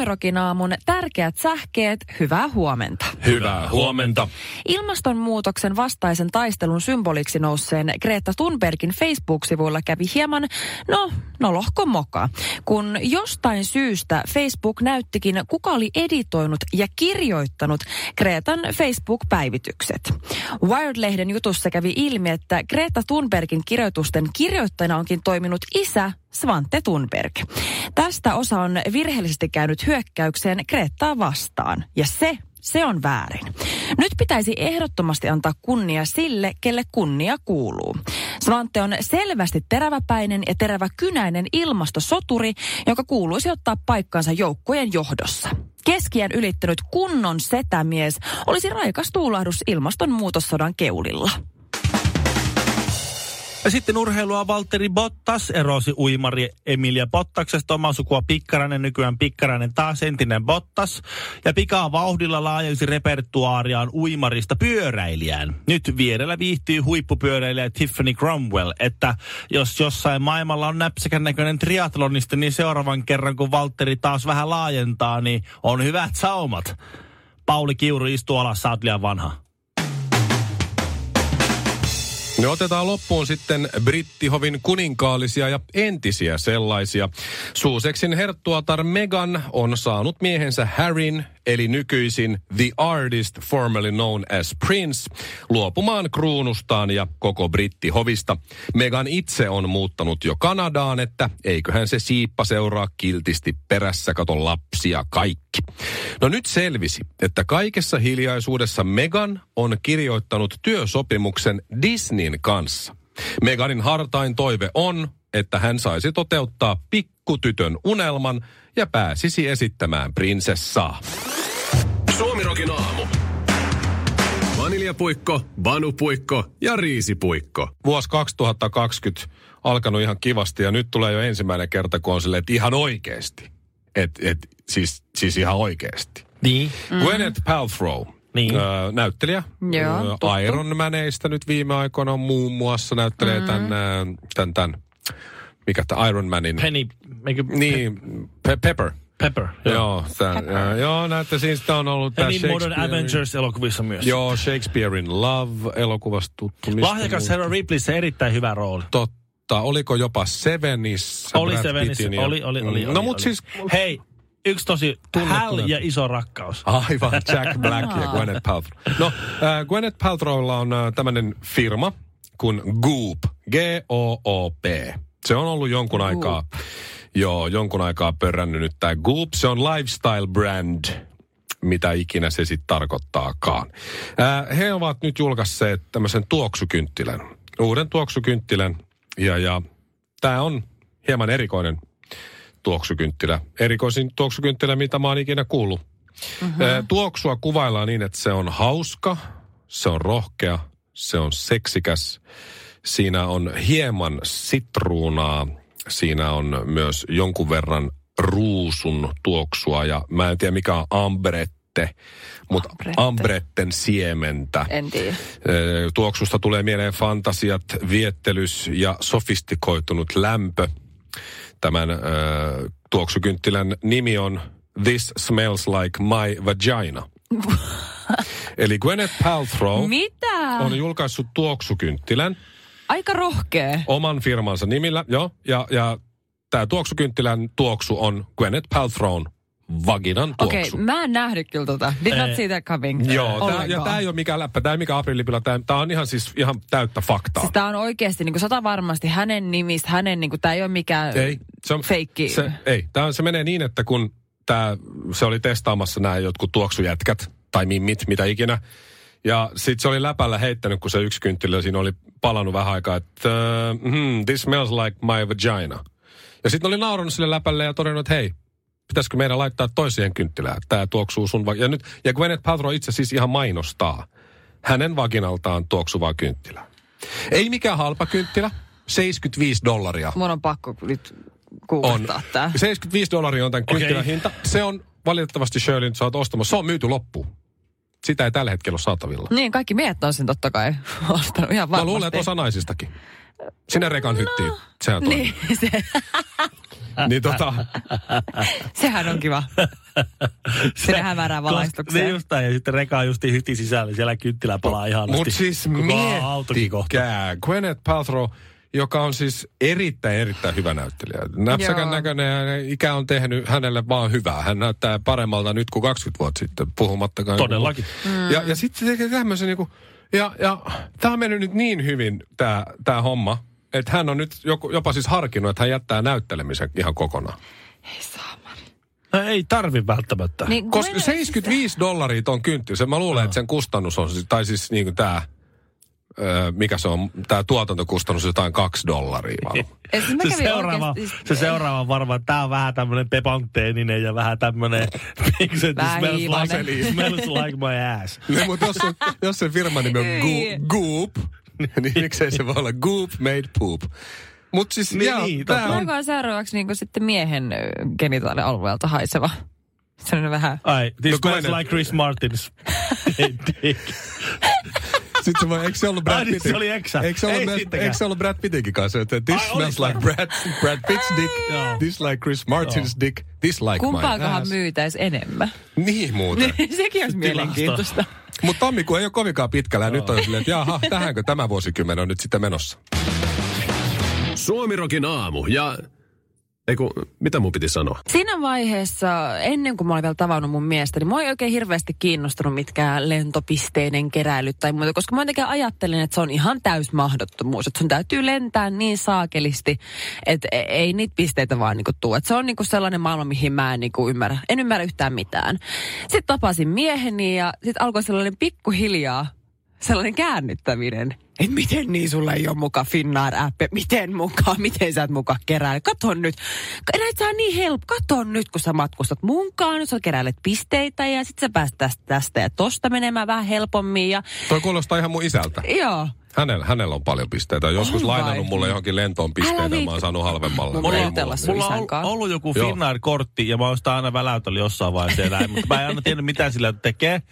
Suomirokin aamun tärkeät sähkeet, hyvää huomenta. Hyvää huomenta. Ilmastonmuutoksen vastaisen taistelun symboliksi nousseen Greta Thunbergin Facebook-sivuilla kävi hieman, no, no lohko moka. Kun jostain syystä Facebook näyttikin, kuka oli editoinut ja kirjoittanut Gretan Facebook-päivitykset. Wired-lehden jutussa kävi ilmi, että Greta Thunbergin kirjoitusten kirjoittajana onkin toiminut isä Svante Thunberg. Tästä osa on virheellisesti käynyt hyökkäykseen Kreettaa vastaan. Ja se se on väärin. Nyt pitäisi ehdottomasti antaa kunnia sille, kelle kunnia kuuluu. Svante on selvästi teräväpäinen ja teräväkynäinen ilmastosoturi, joka kuuluisi ottaa paikkansa joukkojen johdossa. Keskiään ylittänyt kunnon setämies olisi raikas tuulahdus ilmastonmuutossodan keulilla. Ja sitten urheilua Valtteri Bottas erosi uimari Emilia Bottaksesta omaa sukua Pikkarainen, nykyään Pikkarainen taas entinen Bottas. Ja pikaa vauhdilla laajensi repertuaariaan uimarista pyöräilijään. Nyt vierellä viihtyy huippupyöräilijä Tiffany Cromwell, että jos jossain maailmalla on näpsäkän näköinen triatlonista, niin seuraavan kerran kun Valtteri taas vähän laajentaa, niin on hyvät saumat. Pauli Kiuru istuu alas, sä oot liian vanha. Ne otetaan loppuun sitten brittihovin kuninkaallisia ja entisiä sellaisia. Suuseksin herttuatar Megan on saanut miehensä Harryn, eli nykyisin The Artist, formerly known as Prince, luopumaan kruunustaan ja koko brittihovista. Megan itse on muuttanut jo Kanadaan, että eiköhän se siippa seuraa kiltisti perässä katon lapsia kaikki. No nyt selvisi, että kaikessa hiljaisuudessa Megan on kirjoittanut työsopimuksen Disneyn kanssa. Meganin hartain toive on, että hän saisi toteuttaa pikkutytön unelman ja pääsisi esittämään prinsessaa. Suomirokin aamu. Vaniljapuikko, vanupuikko ja riisipuikko. Vuosi 2020 alkanut ihan kivasti ja nyt tulee jo ensimmäinen kerta, kun on silleen, että ihan oikeasti. Et, et, siis, siis ihan oikeasti. Niin. Mm. Gwyneth Paltrow, Niin. Öö, näyttelijä. Joo, Öö. Iron Maneista nyt viime aikoina on muun muassa näyttelee mm. tämän, öö, tämän, tämän, mikä tämä Iron Manin. Penny, eikö, Niin, Pe- Pepper. Pepper. Joo, tämän, joo, joo näette siis sitä on ollut tämä niin Modern Avengers-elokuvissa myös. Joo, Shakespearein Love-elokuvasta tuttu. Lahjakas herra Ripleyssä erittäin hyvä rooli. Totta, oliko jopa Sevenissä? Oli Brad se Venice, Pittin ja- oli, oli, oli. Mm. oli No mut oli. siis Hei, yksi tosi Tunnettu Hal ja iso rakkaus. Aivan, Jack Black ja Gwyneth Paltrow. No, äh, Gwyneth Paltrowlla on äh, tämmöinen firma kuin Goop, G-O-O-P. Se on ollut jonkun aikaa, joo, jonkun aikaa pörrännyt nyt tämä Goop. Se on lifestyle brand, mitä ikinä se sitten tarkoittaakaan. Äh, he ovat nyt julkaisseet tämmöisen tuoksukynttilän, uuden tuoksukynttilän, ja, ja tämä on hieman erikoinen tuoksukynttilä. Erikoisin tuoksukynttilä, mitä mä oon ikinä kuullut. Mm-hmm. Tuoksua kuvaillaan niin, että se on hauska, se on rohkea, se on seksikäs. Siinä on hieman sitruunaa, siinä on myös jonkun verran ruusun tuoksua ja mä en tiedä mikä on ambrette, mutta Ambrette. ambretten siementä. En tiedä. Tuoksusta tulee mieleen fantasiat, viettelys ja sofistikoitunut lämpö. Tämän ö, tuoksukynttilän nimi on This Smells Like My Vagina. Eli Gwyneth Paltrow Mitä? on julkaissut tuoksukynttilän Aika rohkea. oman firmansa nimillä, joo, ja, ja tämä tuoksukynttilän tuoksu on Gwyneth Paltrown vaginan Okei, tuoksu. okay, mä en nähnyt kyllä tota. Did not Ei. see that coming. Joo, tää, ja tämä ei ole mikään läppä, tämä ei mikään aprillipila, tämä on ihan siis ihan täyttä faktaa. Siis tää on oikeasti niin sata varmasti hänen nimistä, hänen niin tää ei ole mikään Ei, se on, feikki. Se, ei, tää on, se menee niin, että kun tää, se oli testaamassa nämä jotkut tuoksujätkät tai mimmit, mitä ikinä. Ja sitten se oli läpällä heittänyt, kun se yksi kynttilä siinä oli palannut vähän aikaa, että uh, hmm, this smells like my vagina. Ja sitten oli naurannut sille läpälle ja todennut, että hei, pitäisikö meidän laittaa toiseen kynttilään, tämä tuoksuu sun va- Ja nyt, ja Gwyneth Paltrow itse siis ihan mainostaa hänen vaginaltaan tuoksuvaa kynttilää. Ei mikään halpa kynttilä. 75 dollaria. Mun on pakko nyt On. googlettaa tää. 75 dollaria on tämän kynttilän Okei. hinta. Se on valitettavasti Shirley, nyt sä oot ostamassa. Se on myyty loppuun. Sitä ei tällä hetkellä ole saatavilla. Niin, kaikki miehet on sen totta kai ostanut ihan Mä varmasti. luulen, että osa naisistakin. Sinne rekan hyttiin. Sehän toimii. Niin, se, Niin tota, sehän on kiva. Sinne hämärään valaistukseen. Niin just näin, ja sitten reka just hyti sisällä, siellä kynttilä palaa ihan Mut siis miettikää, Gwyneth Paltrow, joka on siis erittäin, erittäin hyvä näyttelijä. Näpsäkän Joo. näköinen ja ikä on tehnyt hänelle vaan hyvää. Hän näyttää paremmalta nyt kuin 20 vuotta sitten, puhumattakaan. Todellakin. Mm. Ja, ja sitten se tekee tämmöisen niinku, ja, ja tämä on mennyt nyt niin hyvin, tämä tää homma, että hän on nyt joku, jopa siis harkinnut, että hän jättää näyttelemisen ihan kokonaan. No, ei tarvi välttämättä. Niin, Koska Gwen- 75 dollaria ton kynttilä, se mä luulen, että sen kustannus on, siis- tai siis niin kuin tämä, mikä se on, tämä tuotantokustannus jotain kaksi dollaria se seuraava, oikeesti- se seuraava on varmaan, tää on vähän tämmönen pepanteeninen ja vähän Vähän smells like, smells like my ass. Niin, mutta jos, se, jos sen firman nimi on. Go- Goop, niin miksei se voi olla Goop Made Poop. Mutta siis, Niin, jaa, niin, tää totta. on, Onko seuraavaksi niin sitten miehen genitaalialueelta haiseva? Sellainen vähän... Ai, this No, smells like Chris Martin's dick. Sit se voi, eikö se ollut Brad Ai niin, Pittin? se oli eksä. Eikö se ollut, Ei myös, eikö se ollut Brad Pittinkin kanssa, että this Ai, smells like Brad, Brad Pitt's dick, this like Chris Martin's dick, this like Kumpaakohan ass. myytäisi enemmän? Niin muuten. Sekin olisi mielenkiintoista. Mutta tammikuu ei ole kovinkaan pitkällä ja nyt on silleen, että jaha, tähänkö tämä vuosikymmen on nyt sitten menossa. Suomirokin aamu ja... Eiku, mitä mun piti sanoa? Siinä vaiheessa, ennen kuin mä olin vielä tavannut mun miestä, niin mua ei oikein hirveästi kiinnostunut mitkään lentopisteiden keräilyt tai muuta, koska mä jotenkin ajattelin, että se on ihan täys mahdottomuus, että sun täytyy lentää niin saakelisti, että e- ei niitä pisteitä vaan niinku tuu. Että se on niinku sellainen maailma, mihin mä en niinku ymmärrä, en ymmärrä yhtään mitään. Sitten tapasin mieheni ja sitten alkoi sellainen pikkuhiljaa sellainen käännyttäminen. Että miten niin sulla ei ole muka Finnair-appi? Miten mukaan? Miten sä et muka kerää? Kato nyt. Näitä saa niin helppo. Kato nyt, kun sä matkustat munkaan. Nyt sä keräilet pisteitä ja sit sä pääst tästä, tästä ja tosta menemään vähän helpommin. Ja, Toi kuulostaa ihan mun isältä. joo. Hänellä, hänellä on paljon pisteitä. Joskus On vai? lainannut mulle johonkin lentoon Älä pisteitä ja mä oon saanut halvemmalla. Ajatella mulla. sun Mulla on ollut, joku. Finnair-kortti ja mä oon sitä aina väläytellyt jossain vaiheessa mutta mä en aina tiennyt mitä sillä tekee.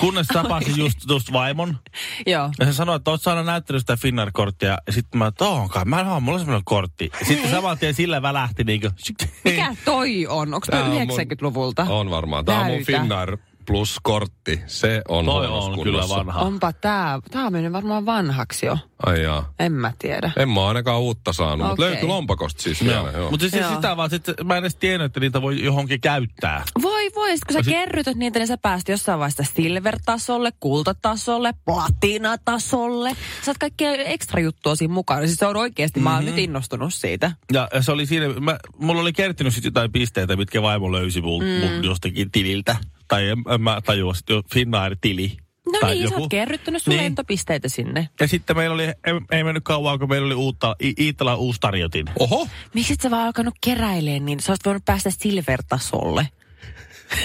Kunnes tapasin just, just vaimon. Joo. Ja se sanoi, että oot sä aina näyttänyt sitä Finnair-korttia. Ja sitten mä, että onkaan, mä en ole, mulla on semmoinen kortti. Ja sitten saman tien sillä välähti niinku. Mikä toi on? Onko toi Tää on mun- 90-luvulta? On varmaan. Tämä on mun Näytä. Finnair Plus-kortti. Se on Toi on kyllä vanha. Onpa tää. Tää on mennyt varmaan vanhaksi jo. Ai jaa. En mä tiedä. En mä ainakaan uutta saanut, mutta Okei. löytyy lompakosta siis vielä. Joo. Mutta siis Joo. sitä vaan, sit, mä en edes tiennyt, että niitä voi johonkin käyttää. Voi, voi. Sit kun sä sit- kerrytät niitä, niin sä pääst jossain vaiheessa silver-tasolle, kultatasolle, platinatasolle. Sä saat kaikkea ekstra juttua siinä mukaan. Siis se on oikeasti, mm-hmm. mä oon nyt innostunut siitä. Ja se oli siinä, mä, mulla oli kertynyt sitten jotain pisteitä, mitkä vaimo löysi mul, mm. mun jostakin tililtä. Tai en, en mä tajua, sitten Finnair-tili. No tai niin, sä oot kerryttänyt sun Niin. niin. lentopisteitä sinne. Ja sitten meillä oli, ei, ei mennyt kauan, kun meillä oli uutta, I- Iittalan uusi tarjotin. Oho! Miksi et sä vaan alkanut keräilemään, niin sä oot voinut päästä silver-tasolle.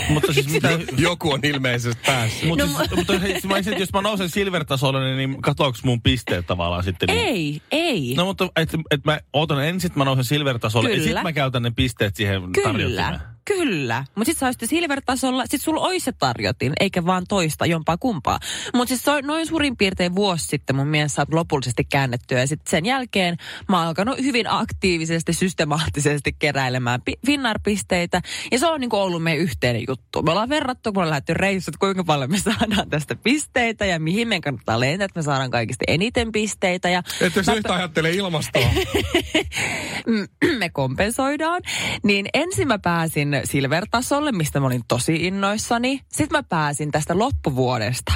Mutta siis mitä... Joku on ilmeisesti päässyt. Mutta no, siis, mutta siis, mä olisin, jos mä nousen silver-tasolle, niin katoaks mun pisteet tavallaan sitten? Niin, Ei, ei. No mutta et, et mä ootan ensin, että mä nousen silver-tasolle, ja Kyllä. sitten mä käytän ne pisteet siihen tarjotimeen. Kyllä, kyllä. Mutta sit sä olisit silver-tasolla, sit sulla olisi se tarjotin, eikä vaan toista jompaa kumpaa. Mutta siis noin suurin piirtein vuosi sitten mun mielestä saat lopullisesti käännettyä. Ja sitten sen jälkeen mä oon alkanut hyvin aktiivisesti, systemaattisesti keräilemään pi- Finnair-pisteitä. Ja se on niinku ollut meidän yhteinen juttu. Me ollaan verrattu, kun me lähdetty reissut, kuinka paljon me saadaan tästä pisteitä ja mihin meidän kannattaa lentää, että me saadaan kaikista eniten pisteitä. Ja Että se mä- yhtä ajattelee ilmastoa. me kompensoidaan. Niin ensin mä pääsin silver-tasolle, mistä mä olin tosi innoissani. Sitten mä pääsin tästä loppuvuodesta.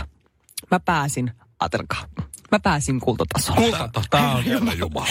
Mä pääsin, ajatelkaa, mä pääsin kultatasolle. Kultatasolla. Tää on- Herra Jumala.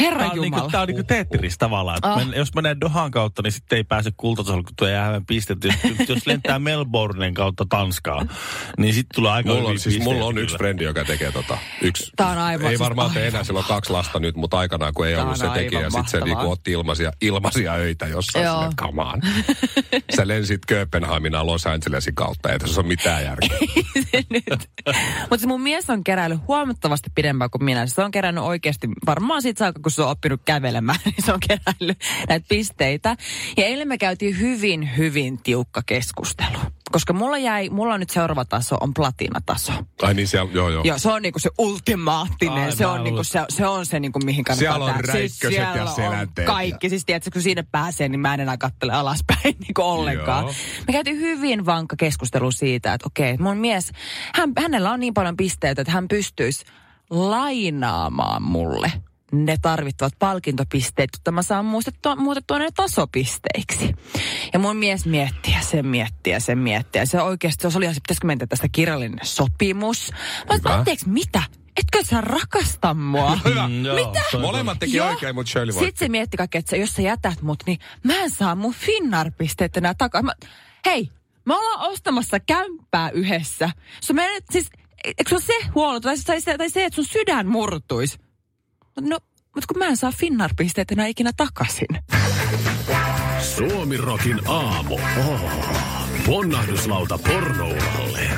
Herra Tää on, niinku, tää on niinku Tetris tavallaan. Ah. Ah. Men, jos menee Dohan kautta, niin sitten ei pääse kultatasolle, kun tuo jää pisteet. Jos, jos lentää Melbournen kautta Tanskaan, niin sitten tulee aika Mulla on, siis, mulla on yksi frendi, joka tekee tota. Yksi, Tää on aivan- ei siis varmaan tee enää, sillä on kaksi lasta nyt, mutta aikanaan kun ei Tää ollut se tekijä. aivan Ja sitten se niinku otti ilmaisia, ilmaisia öitä jossain Joo. sinne kamaan. Sä lensit Kööpenhaminaan Los Angelesin kautta, ei tässä ole mitään järkeä. Mutta mun mies on keräillyt huomattavasti huomattavasti pidempään kuin minä. Se on kerännyt oikeasti, varmaan siitä saakka, kun se on oppinut kävelemään, niin se on kerännyt näitä pisteitä. Ja eilen me käytiin hyvin, hyvin tiukka keskustelu. Koska mulla jäi, mulla on nyt seuraava taso, on platinataso. Ai niin siellä, joo joo. Joo, se on niinku se ultimaattinen. Ai, se, on niinku, se, se on se, niinku, mihin kannattaa Siellä on tähdätä. räikköset ja siellä on selänteet. Kaikki. Siis tiedätkö, kun sinne pääsee, niin mä en enää kattele alaspäin niinku ollenkaan. Joo. Me käytiin hyvin vankka keskustelu siitä, että okei, mun mies, hän, hänellä on niin paljon pisteitä, että hän pystyisi lainaamaan mulle ne tarvittavat palkintopisteet, jotta mä saan muutettua, muutettua ne tasopisteiksi. Ja mun mies miettii ja sen miettii ja sen miettii. Ja se oikeasti, se oli ihan se, pitäisikö mennä tästä kirjallinen sopimus. Mä anteeksi, mitä? Etkö sä rakasta mua? Hyvä. Mm, joo, Mitä? Molemmat teki Joo. oikein, mutta Shirley voitti. Sitten se mietti kaikki, että jos sä jätät mut, niin mä en saa mun Finnar-pisteet enää takaisin. Mä, hei, me ollaan ostamassa kämppää yhdessä. Se menet, siis, eikö se ole se huolo, tai, tai, se, tai se, että sun sydän murtuisi? No, mutta kun mä en saa Finnar-pisteet enää ikinä takaisin. Suomi Rokin aamu. Oh. Ponnahduslauta pornouralle.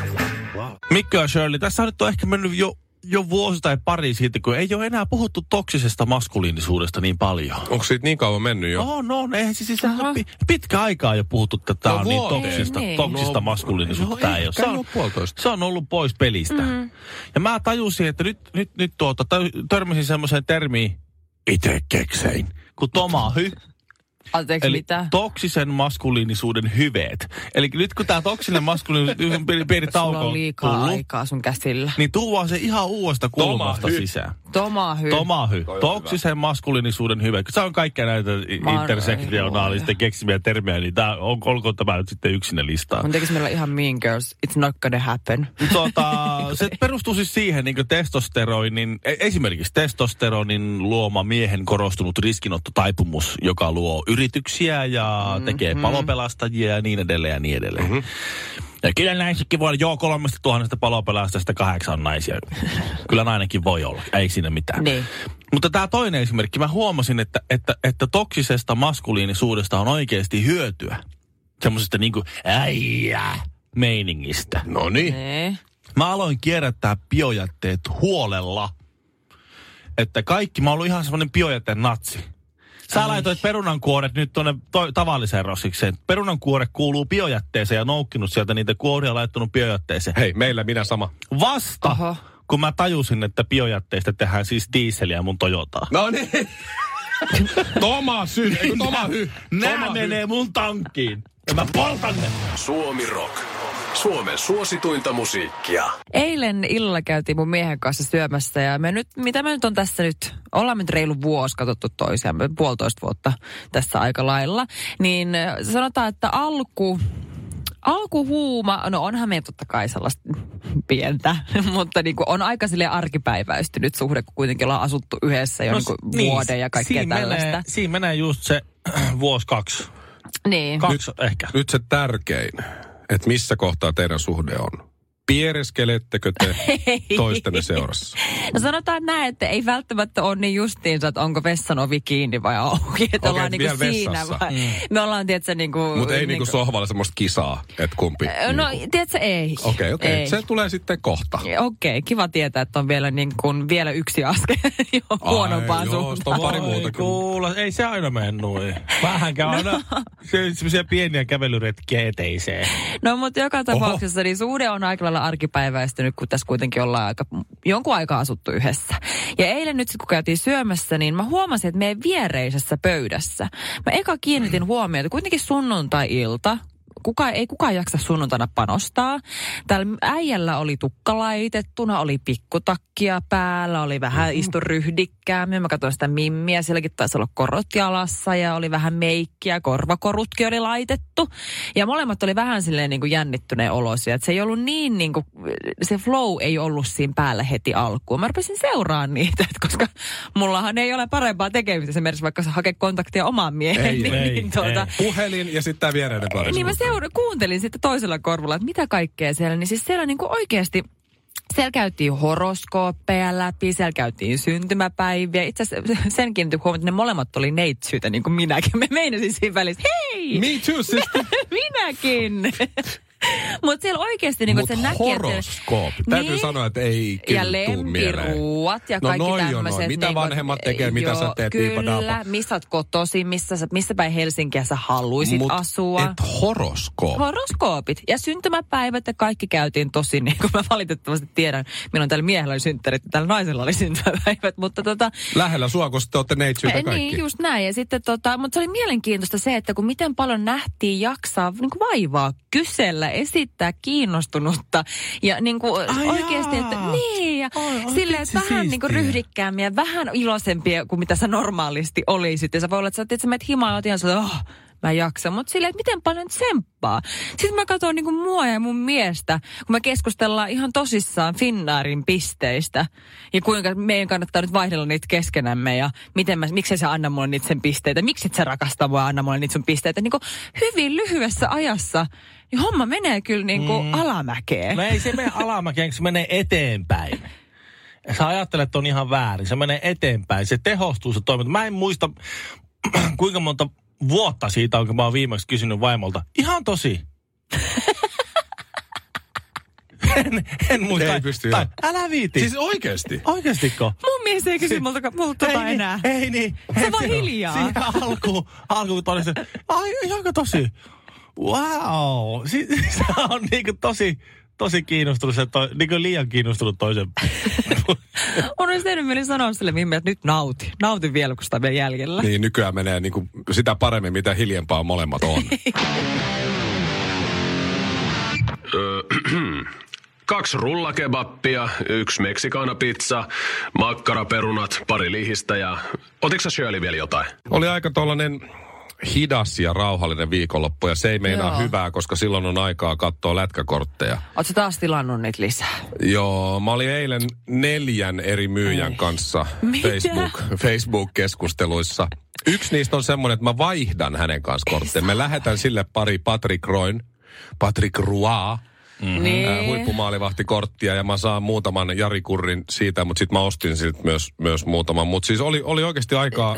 Mikko ja Shirley, tässä on nyt on ehkä mennyt jo, jo vuosi tai pari siitä, kun ei ole enää puhuttu toksisesta maskuliinisuudesta niin paljon. Onko siitä niin kauan mennyt jo? No, no eihän siis, siis Aha. pi, pitkä aikaa jo puhuttu, että tämä No on niin toksista, Niin, niin. toksista No, maskuliinisuutta. no tämä ei ole. Se on, puolitoista. se on ollut pois pelistä. Mm. Ja mä tajusin, että nyt, nyt, nyt tuota, tö- törmäsin semmoiseen termiin, itse keksein, kun tomahy. Anteeksi, Eli mitä? toksisen maskuliinisuuden hyveet. Eli nyt kun tämä toksinen maskuliinisuus on pieni, pieni Sulla tauko on liikaa tullut, aikaa sun käsillä. niin tuo se ihan uudesta kulmasta Tomahy. sisään. Tomahy. Tomahy, on toksisen maskuliinisuuden hyve. Se on kaikkea näitä intersektionaalisten keksimiä termejä, niin tää, on, olkoon tämä nyt sitten yksinä listaa. Mun tekisi meillä ihan mean girls. It's not gonna happen. Tota, se perustuu siis siihen niin testosteroinin, e- esimerkiksi testosteronin luoma miehen korostunut riskinottotaipumus, joka luo yrityksiä ja tekee palopelastajia ja niin edelleen ja niin edelleen. Mm-hmm. Ja kyllä näissäkin voi olla, joo, kolmesta tuhannesta palopelastajasta kahdeksan on naisia. kyllä nainenkin voi olla, ei siinä mitään. Niin. Mutta tämä toinen esimerkki, mä huomasin, että, että, että toksisesta maskuliinisuudesta on oikeasti hyötyä. Semmoisesta niinku äijä meiningistä. No niin. Nee. Mä aloin kierrättää biojätteet huolella. Että kaikki, mä oon ollut ihan semmoinen biojätteen natsi. Sä laitoit perunankuoret nyt tuonne to- tavalliseen roskikseen. Perunankuore kuuluu biojätteeseen ja noukkinut sieltä niitä kuoria laittanut biojätteeseen. Hei, meillä minä sama. Vasta, Oho. kun mä tajusin, että biojätteistä tehdään siis diiseliä mun Toyotaa. No niin. Toma sy, eikö Toma hy. Nää Toma hy. menee mun tankkiin. Ja mä poltan ne. Suomi Rock. Suomen suosituinta musiikkia. Eilen illalla käytiin mun miehen kanssa syömässä ja me nyt, mitä me nyt on tässä nyt, ollaan nyt reilu vuosi katsottu toisiamme, puolitoista vuotta tässä aika lailla, niin sanotaan, että alku, alkuhuuma, no onhan meillä totta kai sellaista pientä, mutta niin kuin on aika sille arkipäiväistynyt suhde, kun kuitenkin ollaan asuttu yhdessä jo no, niin kuin vuoden ja kaikkea siinä tällaista. Menee, siinä menee just se vuosi kaksi. Niin. Kaksi ehkä. Nyt se tärkein, että missä kohtaa teidän suhde on. Piereskelettekö te toistenne seurassa? No sanotaan näin, että ei välttämättä ole niin justiinsa, että onko vessan ovi kiinni vai auki. Että Okei, ollaan niinku vielä siinä vessassa. vai. Me ollaan, tiedätkö, niinku... Mutta ei niinku sohvalla semmoista kisaa, että kumpi. No, niinku- tiedätkö, ei. Okei, okei. Ei. Se tulee sitten kohta. Okei, kiva tietää, että on vielä, niin kuin, vielä yksi askel jo huonompaan joo, suuntaan. on pari muuta kuule, ei se aina mene noin. Vähän käy aina se, semmoisia pieniä kävelyretkiä eteiseen. No mutta joka tapauksessa niin suhde on aika lailla arkipäiväistynyt, kun tässä kuitenkin ollaan aika, jonkun aikaa asuttu yhdessä. Ja eilen nyt kun käytiin syömässä, niin mä huomasin, että meidän viereisessä pöydässä, mä eka kiinnitin huomiota, kuitenkin sunnuntai-ilta, kuka, ei kukaan jaksa sunnuntaina panostaa. Täällä äijällä oli tukka laitettuna, oli pikkutakkia päällä, oli vähän istu ryhdikkäämmin. Mä katsoin sitä mimmiä, sielläkin taisi olla korot jalassa ja oli vähän meikkiä, korvakorutkin oli laitettu. Ja molemmat oli vähän silleen niin kuin jännittyneen olosia. Että se ei ollut niin, niin kuin, se flow ei ollut siinä päällä heti alkuun. Mä rupesin seuraamaan niitä, että koska mullahan ei ole parempaa tekemistä esimerkiksi vaikka hakea kontaktia omaan mieheen. Ei, niin, ei, niin, tuota, Puhelin ja sitten tämä viereinen parisuhde. niin mä seura- kuuntelin sitten toisella korvalla, että mitä kaikkea siellä. Niin siis siellä niinku oikeasti siellä käytiin horoskooppeja läpi, siellä käytiin syntymäpäiviä. Itse asiassa sen kiinnitin huomioon, että ne molemmat oli neitsyitä, niin kuin minäkin. Me meinasin siinä välissä, hei! Me too, sister. Minäkin! Mutta siellä oikeasti niin Mutta se näkee... että- horoskoopi. Täytyy Niin. sanoa, että ei ja kyllä mieleen. lempiruuat ja No kaikki noi on noi. tämmöiset. Mitä niinku, vanhemmat tekee, mitä joo, sä teet, Kyllä, diipadaapa. missä sä oot kotosi, missä, sä, missä päin Helsinkiä sä haluisit Mut asua. et horoskoopi. Horoskoopit ja syntymäpäivät ja kaikki käytiin tosi niin kuin mä valitettavasti tiedän, milloin tällä miehellä oli synttärit ja tällä naisella oli syntymäpäivät, mutta tota, Lähellä sua, kun sitten olette neitsyitä Eh, kaikki. Niin, just näin. Ja sitten tota, mutta se oli mielenkiintoista se, että kun miten paljon nähtiin jaksaa niin kuin vaivaa kysellä, esittää kiinnostunutta ja niin kuin Ai oikeasti, että jaa. niin ja Oi, silleen, että vähän niin kuin siistiä. ryhdikkäämpiä, vähän iloisempia kuin mitä sä normaalisti olisit. Ja sä voi olla, että sä, että sä menet himaan ja oot ihan sellainen, oh, mä en jaksa. Mutta silleen, että miten paljon tsemppaa. Sitten mä katson niin mua ja mun miestä, kun me keskustellaan ihan tosissaan Finnaarin pisteistä. Ja kuinka meidän kannattaa nyt vaihdella niitä keskenämme ja miten mä, miksi sä anna mulle niitä sen pisteitä. Miksi et sä rakasta mua ja anna mulle niitä sun pisteitä. Niin kuin hyvin lyhyessä ajassa. Niin homma menee kyllä niin kuin mm. alamäkeen. No ei se mene alamäkeen, se menee eteenpäin. Sä ajattelet, että on ihan väärin. Se menee eteenpäin. Se tehostuu se toiminta. Mä en muista, kuinka monta vuotta siitä on, kun mä oon viimeksi kysynyt vaimolta. Ihan tosi. en, en muista. Ei pysty, tai, älä viiti. Siis oikeesti? Oikeastiko? Mun mies ei kysy multa, multa tota ei, enää. Niin, ei niin. Se vaan hiljaa. Siihen alkuun, alkuun se, ai ihan tosi. Wow. Si- se on niinku tosi, tosi kiinnostunut, se to, niinku liian kiinnostunut toisen. On olisi tehnyt mieli sanoa sille viime, että nyt nauti. Nauti vielä, kun sitä on vielä jäljellä. Niin nykyään menee niinku sitä paremmin, mitä hiljempaa molemmat on. Kaksi rullakebappia, yksi meksikaanapizza, makkaraperunat, pari lihistä ja... Otitko sä Shirley vielä jotain? Oli aika tollanen hidas ja rauhallinen viikonloppu ja se ei meinaa Joo. hyvää, koska silloin on aikaa katsoa lätkäkortteja. Oletko taas tilannut niitä lisää? Joo, mä olin eilen neljän eri myyjän kanssa Mitä? Facebook, Facebook-keskusteluissa. Yksi niistä on semmoinen, että mä vaihdan hänen kanssa kortteja. Me lähetän sille pari Patrick Royn, Patrick Roy, Mm-hmm. Niin. ää, huippumaalivahtikorttia ja mä saan muutaman Jari Kurrin siitä, mutta sitten mä ostin siltä myös, myös muutaman. Mutta siis oli, oli oikeasti aikaa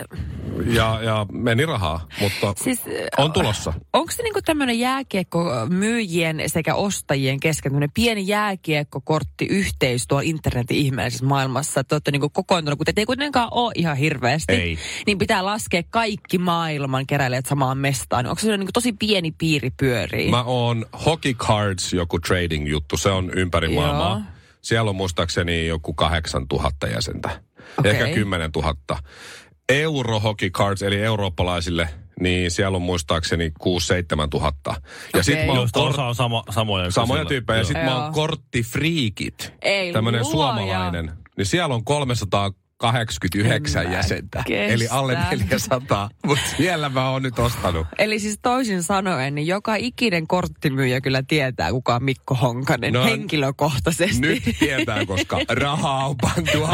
ja, ja meni rahaa, mutta Siis, on tulossa. Onko se niinku tämmöinen jääkiekko myyjien sekä ostajien kesken tämmöinen pieni jääkiekkokortti yhteys tuolla internetin ihmeellisessä maailmassa? Että olette niinku kokoontunut, kun te ei kuitenkaan ole ihan hirveästi. Ei. Niin pitää laskea kaikki maailman keräilijät samaan mestaan. Onko se niinku tosi pieni piiri pyörii? Mä oon Hockey Cards, joku trading-juttu, se on ympäri Joo. maailmaa. Siellä on muistaakseni joku 8000 jäsentä. Okei. Ehkä 10 000. Euro Hockey Cards, eli eurooppalaisille, niin siellä on muistaakseni 6-7 tuhatta. Ja okay. sit mä oon kor- osa on sama, samoja. Samoja tyyppejä. Ja sit Joo. mä oon korttifriikit. Tämmönen luoja. suomalainen. Niin siellä on 300 89 jäsentä. Kestää. Eli alle 400. Mutta siellä mä oon nyt ostanut. Eli siis toisin sanoen, niin joka ikinen korttimyyjä kyllä tietää, kuka on Mikko Honkanen no, henkilökohtaisesti. Nyt tietää, koska rahaa on pantu.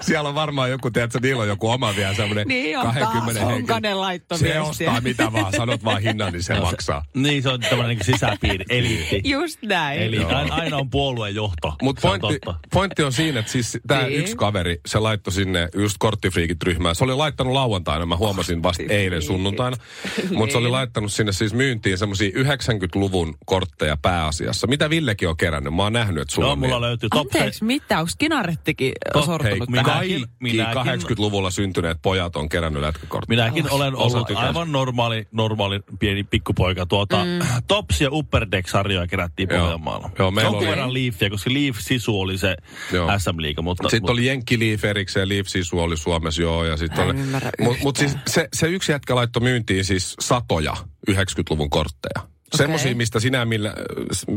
Siellä on varmaan joku, tiedätkö, niillä on joku oma vielä semmoinen niin on 20 Honkanen Se ostaa mitä vaan, sanot vaan hinnan, niin se no, maksaa. Se, niin, se on tämmöinen niin sisäpiiri, eliitti. Just näin. Eli aina on puoluejohto. Mutta pointti, pointti on siinä, että siis tämä niin. yksi kaveri, se laittaa sinne just korttifriikit ryhmään. Se oli laittanut lauantaina, mä huomasin vasta eilen sunnuntaina. Mutta se oli Niin. laittanut sinne siis myyntiin semmoisia 90-luvun kortteja pääasiassa. Mitä Villekin on kerännyt? Mä oon nähnyt, että sulla Joo, on mulla niitä. löytyy top Anteeksi, mitä? Onko Kinarettikin Top- sortunut hei, tähän? minäkin- Kaikki minäkin- 80-luvulla syntyneet pojat on kerännyt lätkäkortteja. Minäkin olen ollut Osoitin aivan normaali, normaali pieni pikkupoika. Tuota, mm. Tops ja Upper Deck-sarjoja kerättiin Joo. Pohjanmaalla. Joo, meillä Jonkun oli- verran Leafia, koska Leaf Sisu oli se Joo. SM-liiga. Mutta, Sitten oli Jenkki Leaf erikseen, Leaf Sisu oli Suomessa, joo. Ja sit Mä oli, ymmärrä mut, mut siis se, se yksi jätkä laittoi myyntiin siis satoja 90-luvun kortteja. Semmoisia, mistä sinä, millä,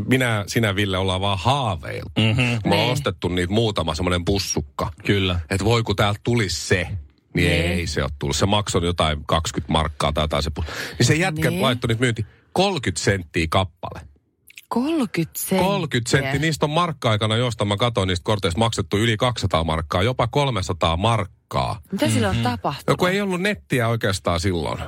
minä, sinä Ville ollaan vaan haaveiltu. Mm-hmm. Me on Niin. ostettu niitä muutama semmoinen pussukka. Kyllä. Että voi kun täältä tulisi se. Niin Niin. ei se ole tullut. Se maksoi jotain 20 markkaa tai jotain se Niin se jätkä Niin. laittoi niitä myyntiin 30 senttiä kappale. 30 senttiä. 30 senttiä. Niistä on markka-aikana, josta mä katsoin niistä korteista, maksettu yli 200 markkaa, jopa 300 markkaa. Mitä sillä on tapahtunut? No kun ei ollut nettiä oikeastaan silloin.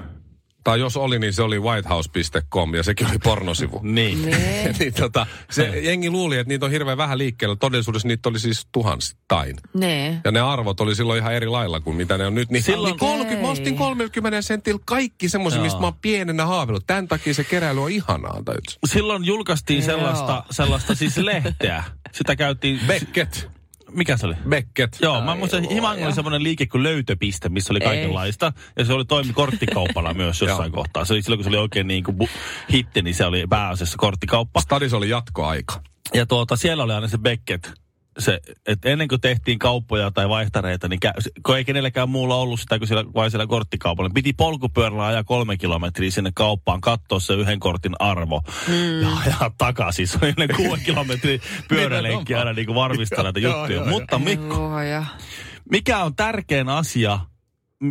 Tai jos oli, niin se oli whitehouse.com ja sekin oli pornosivu. Niin. niin tota, se jengi luuli, että niitä on hirveän vähän liikkeellä. Todellisuudessa niitä oli siis tuhansittain. Nee. Ja ne arvot oli silloin ihan eri lailla kuin mitä ne on nyt. Niin Silloin- niin 30, mä ostin 30 sentillä kaikki semmoisia, mistä mä oon pienenä haaveillut. Tämän takia se keräily on ihanaa. Tai Silloin julkaistiin sellaista, sellaista siis lehteä. Sitä käytiin... Beckett. Mikä se oli? Beckett. Joo, mä muistan, Himang oli semmoinen liike kuin löytöpiste, missä oli Ei. kaikenlaista. Ja se oli toimi korttikauppana myös jossain kohtaa. Se oli silloin, kun se oli oikein niin kuin bu- hitti, niin se oli pääasiassa korttikauppa. Stadis oli jatkoaika. Ja tuota, siellä oli aina se Beckett. Se, että ennen kuin tehtiin kauppoja tai vaihtareita, niin kä- kun ei kenelläkään muulla ollut sitä kuin siellä, vain siellä korttikaupalla, niin piti polkupyörällä ajaa kolme kilometriä sinne kauppaan, katsoa se yhden kortin arvo mm. ja ajaa takaisin. Se oli ne kuuden kilometrin pyörälenkki aina niin kuin varmistaa näitä juttuja. Mutta Mikko, mikä on tärkein asia,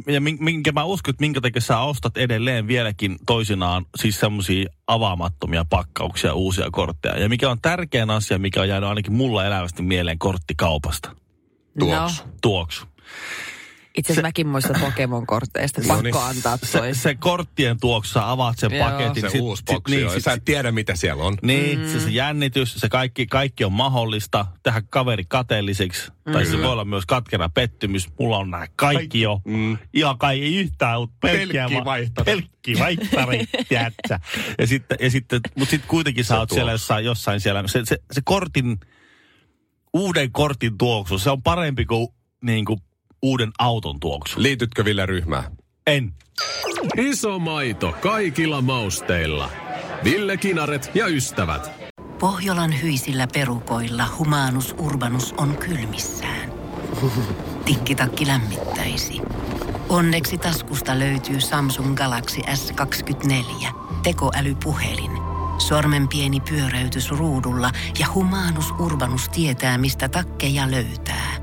ja min- minkä mä uskon, että minkä takia sä ostat edelleen vieläkin toisinaan siis semmoisia avaamattomia pakkauksia, uusia kortteja. Ja mikä on tärkein asia, mikä on jäänyt ainakin mulla elävästi mieleen korttikaupasta. Tuoksu. No, Tuoksu. Itse asiassa mäkin muistan Pokemon-korteista. No Pakko niin. antaa toi. Se, se korttien tuoksu, sä avaat sen Joo. paketin. Se sit- uusi sit- boksi. niin, sit- Sä et tiedä, mitä siellä on. Niin, mm. se, se jännitys, se kaikki, kaikki on mahdollista. Tehdä kaveri kateelliseksi. Mm. Tai se voi olla myös katkera pettymys. Mulla on nämä kaikki jo. Mm. Ihan kai ei yhtään, mutta pelkkiä Pelkki. Pelkki vaihtari, tiedätkö? Ja sitten, ja sitten, mutta sitten kuitenkin sä oot siellä jossain, jossain siellä. Se, se, se kortin, uuden kortin tuoksu, se on parempi kuin, niin kuin uuden auton tuoksu. Liitytkö Ville ryhmään? En. Iso maito kaikilla mausteilla. Ville Kinaret ja ystävät. Pohjolan hyisillä perukoilla humanus urbanus on kylmissään. Tikkitakki lämmittäisi. Onneksi taskusta löytyy Samsung Galaxy S24. Tekoälypuhelin. Sormen pieni pyöräytys ruudulla ja humanus urbanus tietää, mistä takkeja löytää.